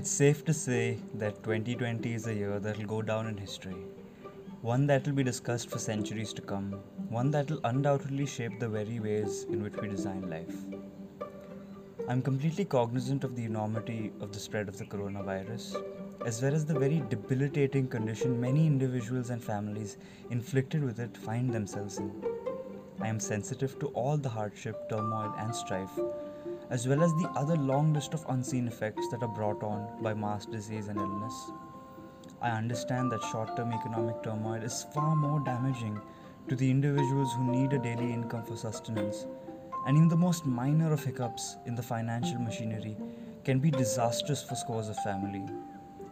It's safe to say that 2020 is a year that'll go down in history. One that'll be discussed for centuries to come. One that'll undoubtedly shape the very ways in which we design life. I'm completely cognizant of the enormity of the spread of the coronavirus, as well as the very debilitating condition many individuals and families inflicted with it find themselves in. I am sensitive to all the hardship, turmoil, and strife as well as the other long list of unseen effects that are brought on by mass disease and illness. I understand that short term economic turmoil is far more damaging to the individuals who need a daily income for sustenance, and even the most minor of hiccups in the financial machinery can be disastrous for scores of families,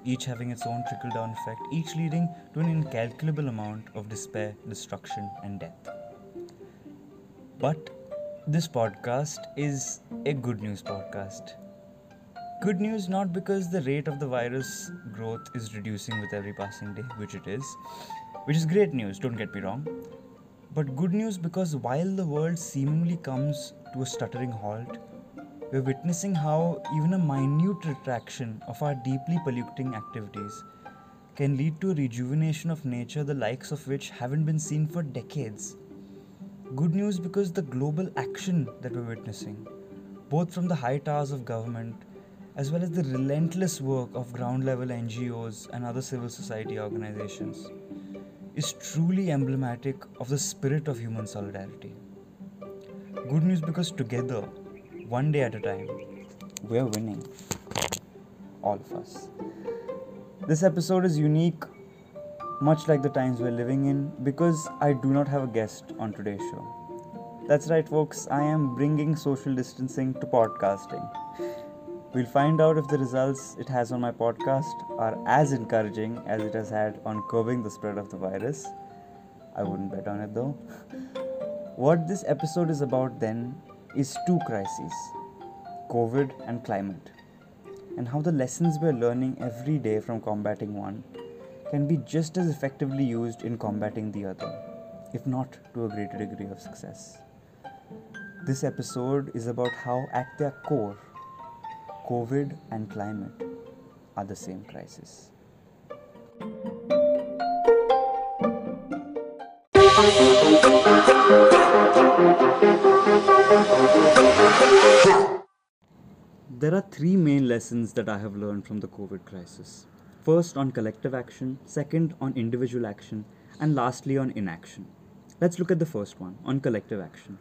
each having its own trickle down effect, each leading to an incalculable amount of despair, destruction, and death. But this podcast is a good news podcast. Good news not because the rate of the virus growth is reducing with every passing day, which it is, which is great news, don't get me wrong. But good news because while the world seemingly comes to a stuttering halt, we're witnessing how even a minute retraction of our deeply polluting activities can lead to a rejuvenation of nature the likes of which haven't been seen for decades. Good news because the global action that we're witnessing, both from the high towers of government as well as the relentless work of ground level NGOs and other civil society organizations, is truly emblematic of the spirit of human solidarity. Good news because together, one day at a time, we're winning. All of us. This episode is unique much like the times we're living in, because I do not have a guest on today's show. That's right, folks, I am bringing social distancing to podcasting. We'll find out if the results it has on my podcast are as encouraging as it has had on curbing the spread of the virus. I wouldn't bet on it though. What this episode is about then is two crises COVID and climate, and how the lessons we're learning every day from combating one can be just as effectively used in combating the other, if not to a greater degree of success. This episode is about how, at their core, COVID and climate are the same crisis. There are three main lessons that I have learned from the COVID crisis. First on collective action, second on individual action, and lastly on inaction. Let's look at the first one on collective action.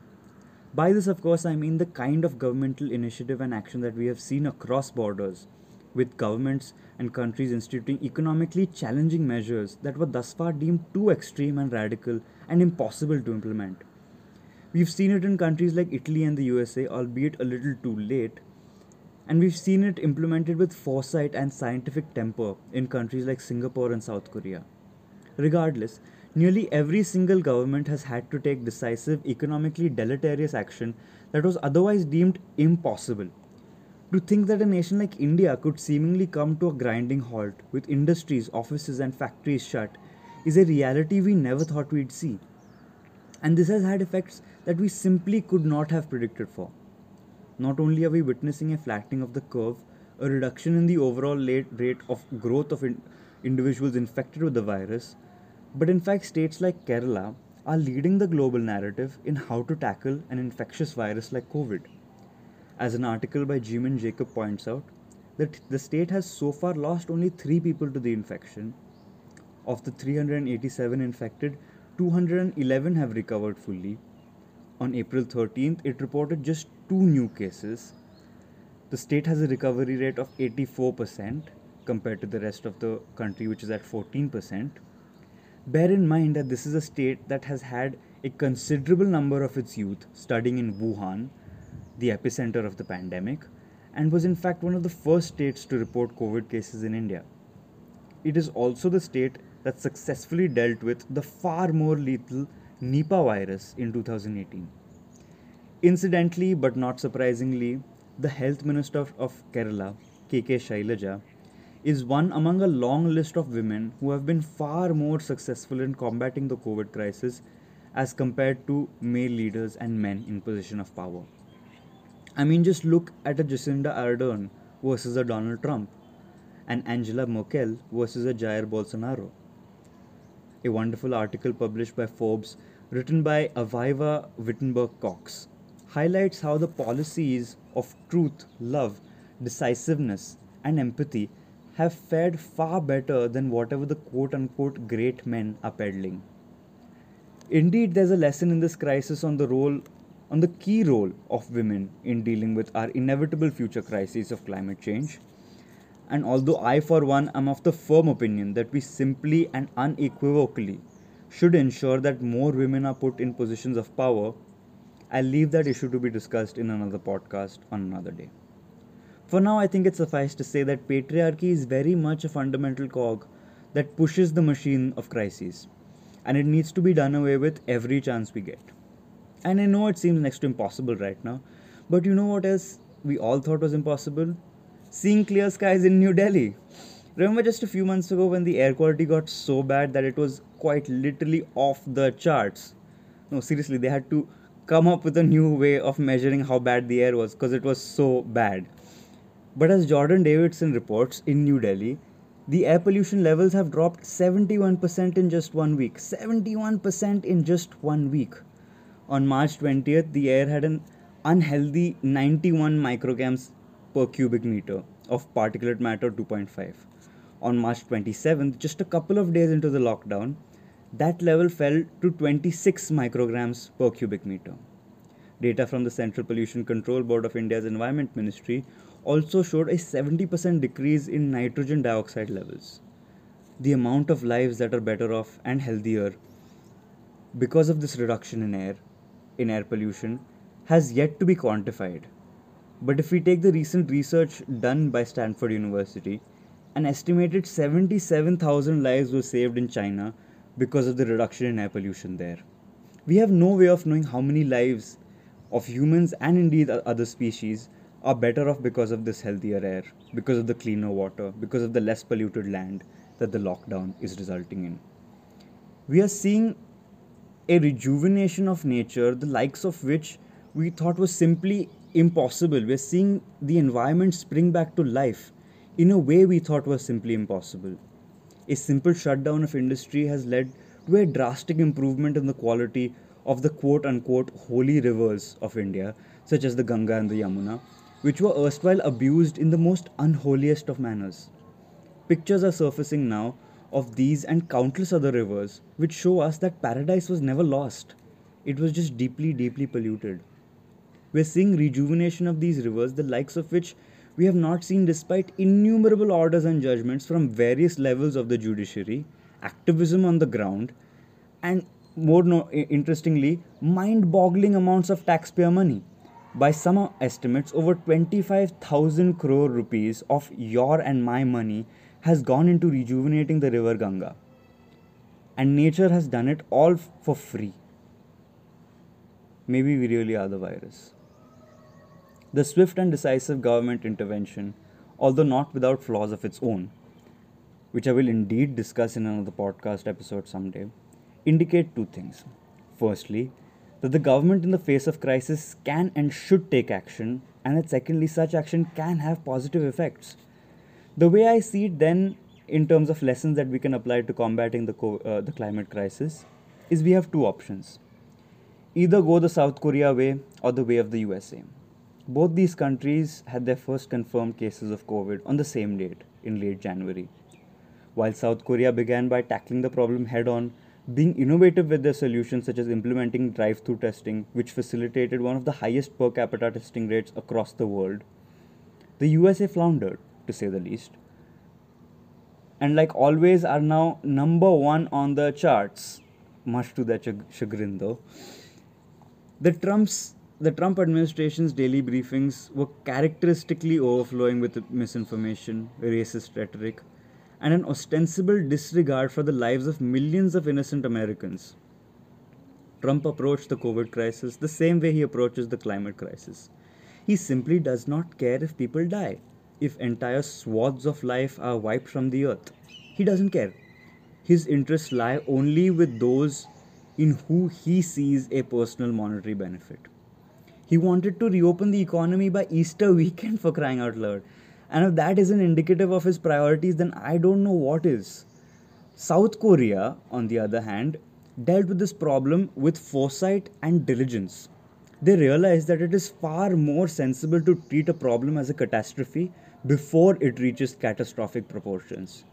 By this, of course, I mean the kind of governmental initiative and action that we have seen across borders, with governments and countries instituting economically challenging measures that were thus far deemed too extreme and radical and impossible to implement. We've seen it in countries like Italy and the USA, albeit a little too late, and we've seen it implemented with foresight and scientific temper in countries like Singapore and South Korea. Regardless, nearly every single government has had to take decisive, economically deleterious action that was otherwise deemed impossible. To think that a nation like India could seemingly come to a grinding halt with industries, offices, and factories shut is a reality we never thought we'd see. And this has had effects that we simply could not have predicted for. Not only are we witnessing a flattening of the curve, a reduction in the overall rate of growth of in- individuals infected with the virus, but in fact, states like Kerala are leading the global narrative in how to tackle an infectious virus like COVID. As an article by Jimin Jacob points out, that the state has so far lost only three people to the infection. Of the 387 infected, 211 have recovered fully, on April 13th, it reported just two new cases. The state has a recovery rate of 84% compared to the rest of the country, which is at 14%. Bear in mind that this is a state that has had a considerable number of its youth studying in Wuhan, the epicenter of the pandemic, and was in fact one of the first states to report COVID cases in India. It is also the state that successfully dealt with the far more lethal Nipah virus in 2018. Incidentally, but not surprisingly, the Health Minister of, of Kerala, KK Shailaja, is one among a long list of women who have been far more successful in combating the COVID crisis as compared to male leaders and men in position of power. I mean, just look at a Jacinda Ardern versus a Donald Trump. and Angela Merkel versus a Jair Bolsonaro. A wonderful article published by Forbes, written by Avivah Wittenberg Cox, highlights how the policies of truth, love, decisiveness, and empathy have fared far better than whatever the quote unquote great men are peddling. Indeed, there's a lesson in this crisis on the role, on the key role of women in dealing with our inevitable future crises of climate change. And although I, for one, am of the firm opinion that we simply and unequivocally should ensure that more women are put in positions of power, I'll leave that issue to be discussed in another podcast on another day. For now, I think it suffices to say that patriarchy is very much a fundamental cog that pushes the machine of crises and it needs to be done away with every chance we get. And I know it seems next to impossible right now, but you know what else we all thought was impossible? Seeing clear skies in New Delhi. Remember just a few months ago when the air quality got so bad that it was quite literally off the charts? No, seriously, they had to come up with a new way of measuring how bad the air was because it was so bad. But as Jordan Davidson reports in New Delhi, the air pollution levels have dropped 71% in just one week. 71% in just one week. On March 20th, the air had an unhealthy 91 micrograms per cubic meter of particulate matter 2.5. On March 27th, just a couple of days into the lockdown, that level fell to 26 micrograms per cubic meter. Data from the Central Pollution Control Board of India's Environment Ministry also showed a 70% decrease in nitrogen dioxide levels. The amount of lives that are better off and healthier because of this reduction in air in air pollution has yet to be quantified. But if we take the recent research done by Stanford University, an estimated 77,000 lives were saved in China because of the reduction in air pollution there. We have no way of knowing how many lives of humans and indeed other species are better off because of this healthier air, because of the cleaner water, because of the less polluted land that the lockdown is resulting in. We are seeing a rejuvenation of nature, the likes of which we thought was simply impossible. We're seeing the environment spring back to life in a way we thought was simply impossible. A simple shutdown of industry has led to a drastic improvement in the quality of the quote unquote holy rivers of India, such as the Ganga and the Yamuna, which were erstwhile abused in the most unholiest of manners. Pictures are surfacing now of these and countless other rivers, which show us that paradise was never lost. It was just deeply, deeply polluted. We're seeing rejuvenation of these rivers, the likes of which we have not seen despite innumerable orders and judgments from various levels of the judiciary, activism on the ground, and more no- interestingly, mind boggling amounts of taxpayer money by some estimates, over 25,000 crore rupees of your and my money has gone into rejuvenating the river Ganga. And nature has done it all f- for free. Maybe we really are the virus. The swift and decisive government intervention, although not without flaws of its own, which I will indeed discuss in another podcast episode someday, indicate two things. Firstly, that the government in the face of crisis can and should take action, and that secondly, such action can have positive effects. The way I see it, then, in terms of lessons that we can apply to combating the, co- uh, the climate crisis, is we have two options either go the South Korea way or the way of the USA. Both these countries had their first confirmed cases of COVID on the same date, in late January. While South Korea began by tackling the problem head on, being innovative with their solutions such as implementing drive through testing, which facilitated one of the highest per capita testing rates across the world, the USA floundered, to say the least. And like always, are now number one on the charts, much to their chag- chagrin though. The Trump's the Trump administration's daily briefings were characteristically overflowing with misinformation, racist rhetoric, and an ostensible disregard for the lives of millions of innocent Americans. Trump approached the COVID crisis the same way he approaches the climate crisis. He simply does not care if people die, if entire swaths of life are wiped from the earth. He doesn't care. His interests lie only with those in who he sees a personal monetary benefit. He wanted to reopen the economy by Easter weekend for crying out loud. And if that isn't indicative of his priorities, then I don't know what is. South Korea, on the other hand, dealt with this problem with foresight and diligence. They realized that it is far more sensible to treat a problem as a catastrophe before it reaches catastrophic proportions.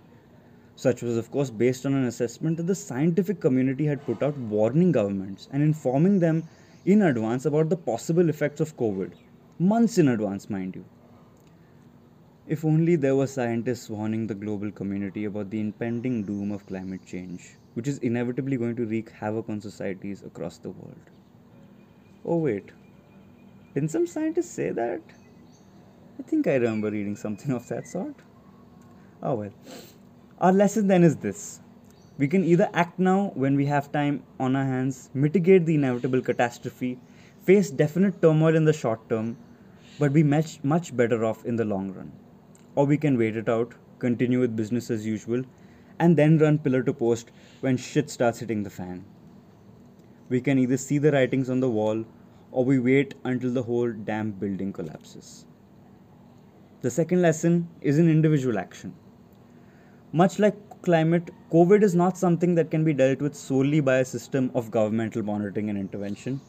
Such was, of course, based on an assessment that the scientific community had put out warning governments and informing them in advance about the possible effects of COVID. Months in advance, mind you. If only there were scientists warning the global community about the impending doom of climate change, which is inevitably going to wreak havoc on societies across the world. Oh, wait. Didn't some scientists say that? I think I remember reading something of that sort. Oh, well. Our lesson then is this we can either act now when we have time on our hands, mitigate the inevitable catastrophe, face definite turmoil in the short term, but be much, much better off in the long run. Or we can wait it out, continue with business as usual, and then run pillar to post when shit starts hitting the fan. We can either see the writings on the wall or we wait until the whole damn building collapses. The second lesson is in individual action. Much like climate, COVID is not something that can be dealt with solely by a system of governmental monitoring and intervention.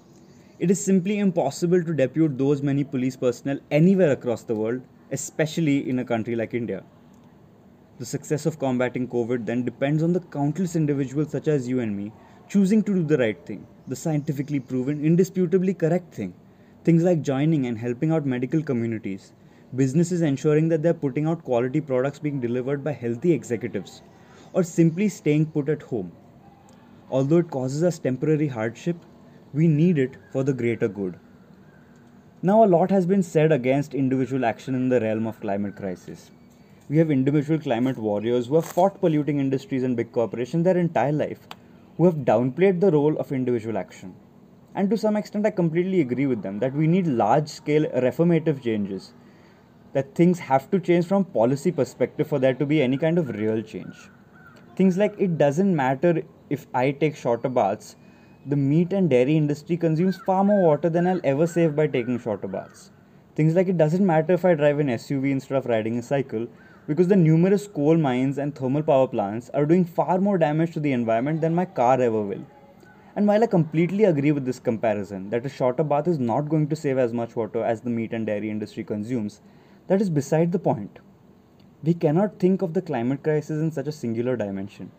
It is simply impossible to depute those many police personnel anywhere across the world, especially in a country like India. The success of combating COVID then depends on the countless individuals such as you and me choosing to do the right thing, the scientifically proven, indisputably correct thing. Things like joining and helping out medical communities, businesses ensuring that they're putting out quality products being delivered by healthy executives, or simply staying put at home. Although it causes us temporary hardship, we need it for the greater good. Now, a lot has been said against individual action in the realm of climate crisis. We have individual climate warriors who have fought polluting industries and big corporations their entire life, who have downplayed the role of individual action. And to some extent, I completely agree with them that we need large scale reformative changes that things have to change from policy perspective for there to be any kind of real change things like it doesn't matter if i take shorter baths the meat and dairy industry consumes far more water than i'll ever save by taking shorter baths things like it doesn't matter if i drive an suv instead of riding a cycle because the numerous coal mines and thermal power plants are doing far more damage to the environment than my car ever will and while I completely agree with this comparison that a shorter bath is not going to save as much water as the meat and dairy industry consumes, that is beside the point. We cannot think of the climate crisis in such a singular dimension.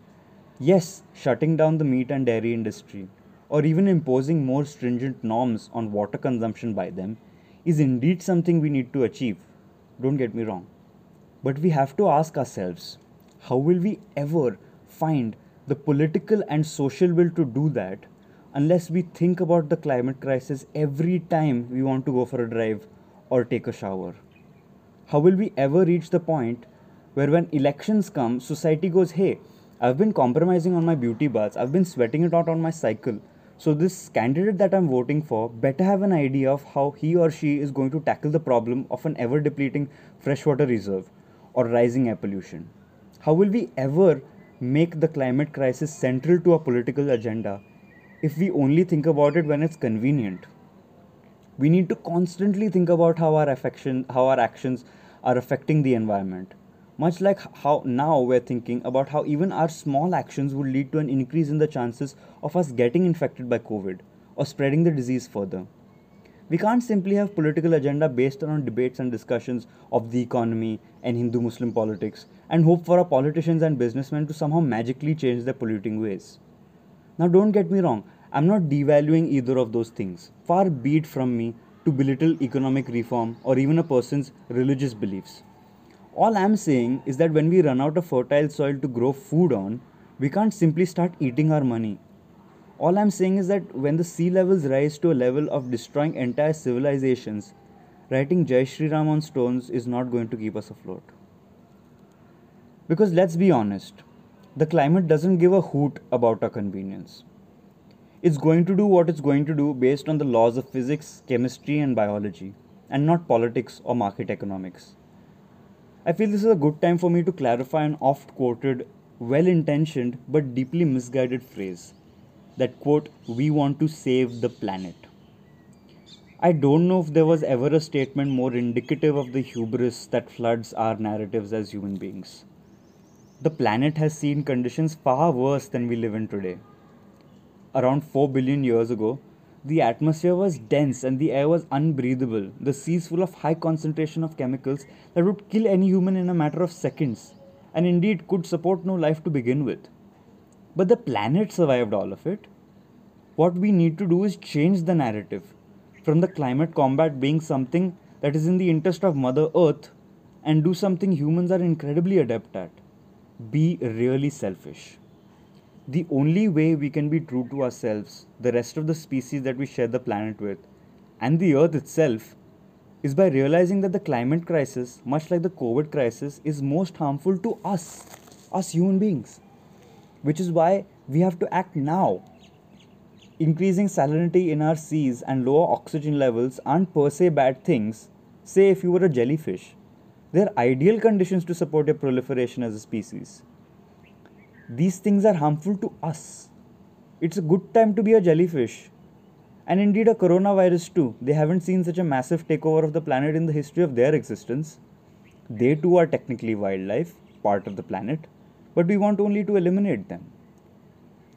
Yes, shutting down the meat and dairy industry, or even imposing more stringent norms on water consumption by them, is indeed something we need to achieve. Don't get me wrong. But we have to ask ourselves how will we ever find the political and social will to do that unless we think about the climate crisis every time we want to go for a drive or take a shower? How will we ever reach the point where when elections come, society goes, hey, I've been compromising on my beauty baths, I've been sweating it out on my cycle. So, this candidate that I'm voting for better have an idea of how he or she is going to tackle the problem of an ever depleting freshwater reserve or rising air pollution. How will we ever make the climate crisis central to a political agenda if we only think about it when it's convenient? We need to constantly think about how our affection how our actions are affecting the environment. Much like how now we're thinking about how even our small actions would lead to an increase in the chances of us getting infected by covid or spreading the disease further. We can't simply have political agenda based on debates and discussions of the economy and hindu muslim politics and hope for our politicians and businessmen to somehow magically change their polluting ways. Now don't get me wrong I'm not devaluing either of those things. Far be it from me to belittle economic reform or even a person's religious beliefs. All I'm saying is that when we run out of fertile soil to grow food on, we can't simply start eating our money. All I'm saying is that when the sea levels rise to a level of destroying entire civilizations, writing Jai Shri Ram on stones is not going to keep us afloat. Because let's be honest, the climate doesn't give a hoot about our convenience it's going to do what it's going to do based on the laws of physics, chemistry, and biology, and not politics or market economics. I feel this is a good time for me to clarify an oft quoted, well intentioned, but deeply misguided phrase that quote, we want to save the planet. I don't know if there was ever a statement more indicative of the hubris that floods our narratives as human beings. The planet has seen conditions far worse than we live in today. Around 4 billion years ago, the atmosphere was dense and the air was unbreathable, the seas full of high concentration of chemicals that would kill any human in a matter of seconds, and indeed could support no life to begin with. But the planet survived all of it. What we need to do is change the narrative from the climate combat being something that is in the interest of Mother Earth and do something humans are incredibly adept at be really selfish. The only way we can be true to ourselves, the rest of the species that we share the planet with, and the Earth itself, is by realizing that the climate crisis, much like the COVID crisis, is most harmful to us, us human beings. Which is why we have to act now. Increasing salinity in our seas and lower oxygen levels aren't per se bad things, say if you were a jellyfish. They're ideal conditions to support your proliferation as a species. These things are harmful to us. It's a good time to be a jellyfish. And indeed, a coronavirus too. They haven't seen such a massive takeover of the planet in the history of their existence. They too are technically wildlife, part of the planet, but we want only to eliminate them.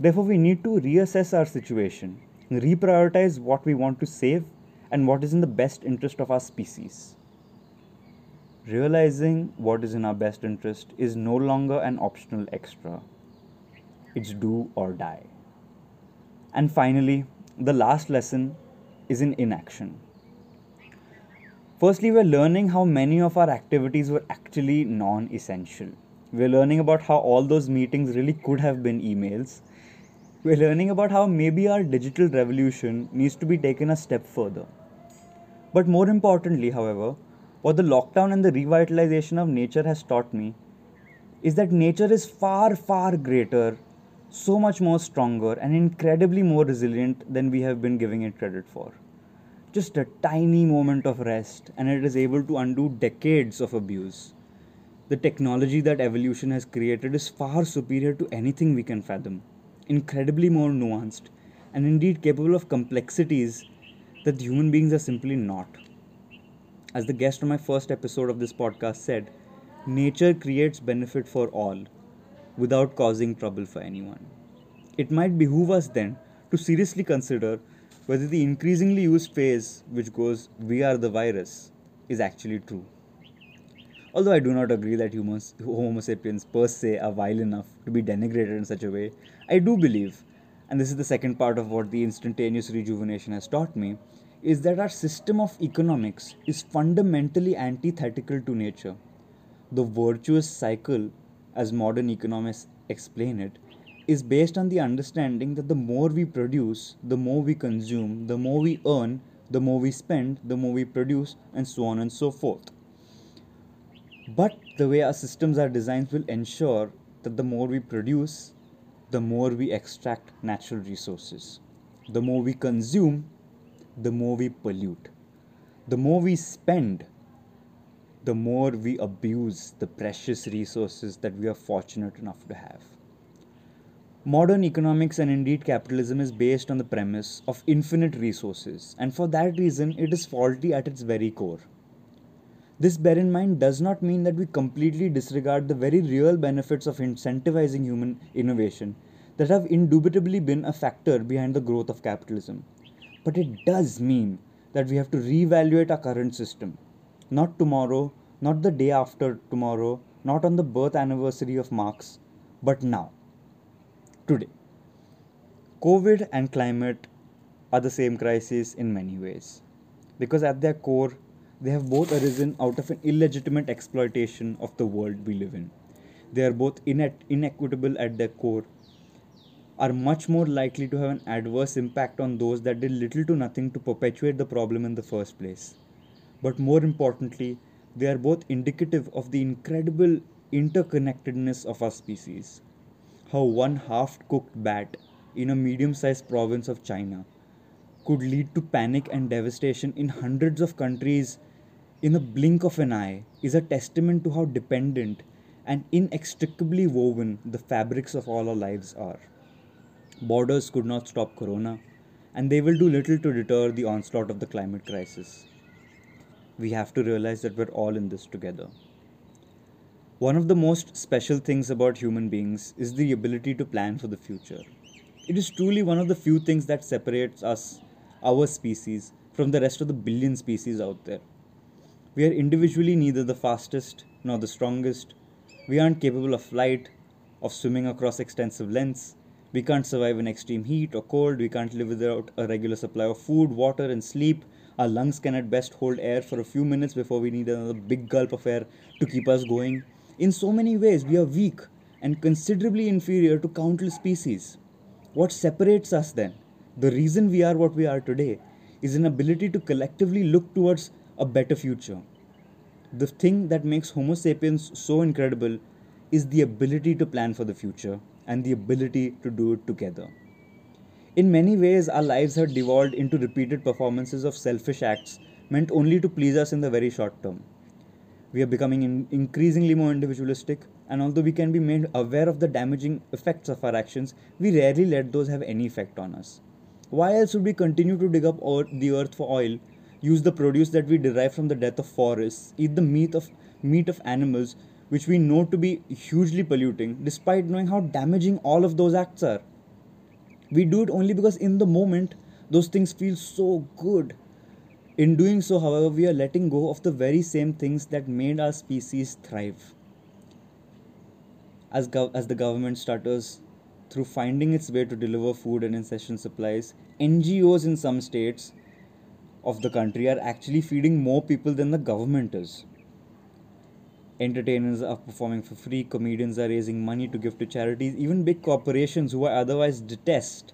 Therefore, we need to reassess our situation, reprioritize what we want to save and what is in the best interest of our species. Realizing what is in our best interest is no longer an optional extra. It's do or die. And finally, the last lesson is in inaction. Firstly, we're learning how many of our activities were actually non essential. We're learning about how all those meetings really could have been emails. We're learning about how maybe our digital revolution needs to be taken a step further. But more importantly, however, what the lockdown and the revitalization of nature has taught me is that nature is far, far greater, so much more stronger, and incredibly more resilient than we have been giving it credit for. Just a tiny moment of rest, and it is able to undo decades of abuse. The technology that evolution has created is far superior to anything we can fathom, incredibly more nuanced, and indeed capable of complexities that human beings are simply not. As the guest on my first episode of this podcast said, nature creates benefit for all without causing trouble for anyone. It might behoove us then to seriously consider whether the increasingly used phrase, which goes, we are the virus, is actually true. Although I do not agree that humans, Homo sapiens per se are vile enough to be denigrated in such a way, I do believe, and this is the second part of what the instantaneous rejuvenation has taught me, is that our system of economics is fundamentally antithetical to nature. The virtuous cycle, as modern economists explain it, is based on the understanding that the more we produce, the more we consume, the more we earn, the more we spend, the more we produce, and so on and so forth. But the way our systems are designed will ensure that the more we produce, the more we extract natural resources. The more we consume, the more we pollute. The more we spend, the more we abuse the precious resources that we are fortunate enough to have. Modern economics and indeed capitalism is based on the premise of infinite resources, and for that reason, it is faulty at its very core. This, bear in mind, does not mean that we completely disregard the very real benefits of incentivizing human innovation that have indubitably been a factor behind the growth of capitalism. But it does mean that we have to reevaluate our current system. Not tomorrow, not the day after tomorrow, not on the birth anniversary of Marx, but now. Today. COVID and climate are the same crisis in many ways. Because at their core, they have both arisen out of an illegitimate exploitation of the world we live in. They are both inequitable at their core are much more likely to have an adverse impact on those that did little to nothing to perpetuate the problem in the first place. But more importantly, they are both indicative of the incredible interconnectedness of our species. How one half cooked bat in a medium sized province of China could lead to panic and devastation in hundreds of countries in a blink of an eye is a testament to how dependent and inextricably woven the fabrics of all our lives are. Borders could not stop corona. and they will do little to deter the onslaught of the climate crisis. We have to realize that we're all in this together. One of the most special things about human beings is the ability to plan for the future. It is truly one of the few things that separates us, our species, from the rest of the billion species out there. We are individually neither the fastest nor the strongest. We aren't capable of flight, of swimming across extensive lengths. We can't survive in extreme heat or cold. We can't live without a regular supply of food, water, and sleep. Our lungs can at best hold air for a few minutes before we need another big gulp of air to keep us going. In so many ways, we are weak and considerably inferior to countless species. What separates us then? The reason we are what we are today is an ability to collectively look towards a better future. The thing that makes Homo sapiens so incredible is the ability to plan for the future and the ability to do it together. In many ways, our lives have devolved into repeated performances of selfish acts meant only to please us in the very short term. We are becoming in increasingly more individualistic, and although we can be made aware of the damaging effects of our actions, we rarely let those have any effect on us. Why else would we continue to dig up the earth for oil, use the produce that we derive from the death of forests, eat the meat of meat of animals which we know to be hugely polluting, despite knowing how damaging all of those acts are? We do it only because in the moment those things feel so good in doing so, however, we are letting go of the very same things that made our species thrive. As, gov- as the government stutters through finding its way to deliver food and essential supplies, NGOs in some states of the country are actually feeding more people than the government is. Entertainers are performing for free, comedians are raising money to give to charities, even big corporations who I otherwise detest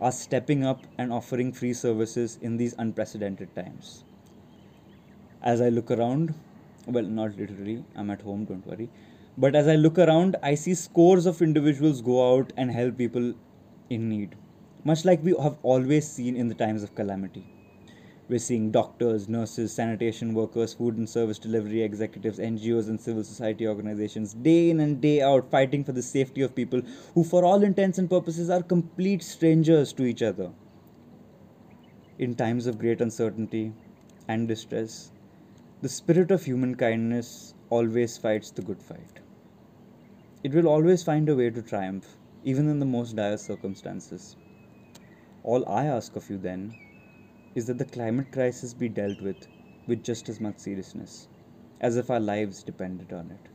are stepping up and offering free services in these unprecedented times. As I look around, well, not literally, I'm at home, don't worry. But as I look around, I see scores of individuals go out and help people in need, much like we have always seen in the times of calamity. We're seeing doctors, nurses, sanitation workers, food and service delivery executives, NGOs, and civil society organizations day in and day out fighting for the safety of people who, for all intents and purposes, are complete strangers to each other. In times of great uncertainty and distress, the spirit of human kindness always fights the good fight. It will always find a way to triumph, even in the most dire circumstances. All I ask of you then is that the climate crisis be dealt with with just as much seriousness, as if our lives depended on it.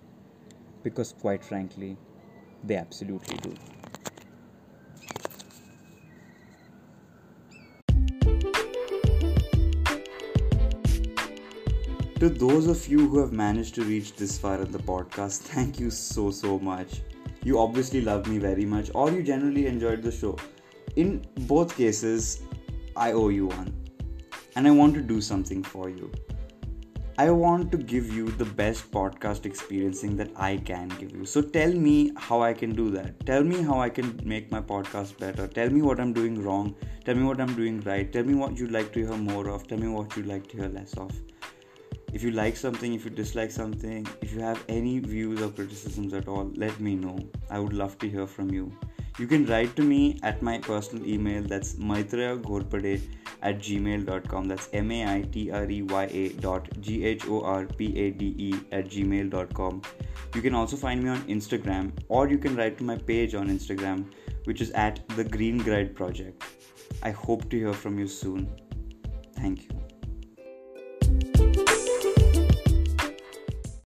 Because, quite frankly, they absolutely do. To those of you who have managed to reach this far in the podcast, thank you so, so much. You obviously love me very much, or you generally enjoyed the show. In both cases, I owe you one and I want to do something for you. I want to give you the best podcast experiencing that I can give you. So tell me how I can do that. Tell me how I can make my podcast better. Tell me what I'm doing wrong. Tell me what I'm doing right. Tell me what you'd like to hear more of. Tell me what you'd like to hear less of. If you like something, if you dislike something, if you have any views or criticisms at all, let me know. I would love to hear from you. You can write to me at my personal email that's maitreya ghorpade at gmail.com. That's M A I T R E Y A dot G H O R P A D E at gmail.com. You can also find me on Instagram or you can write to my page on Instagram, which is at the Green Guide Project. I hope to hear from you soon. Thank you.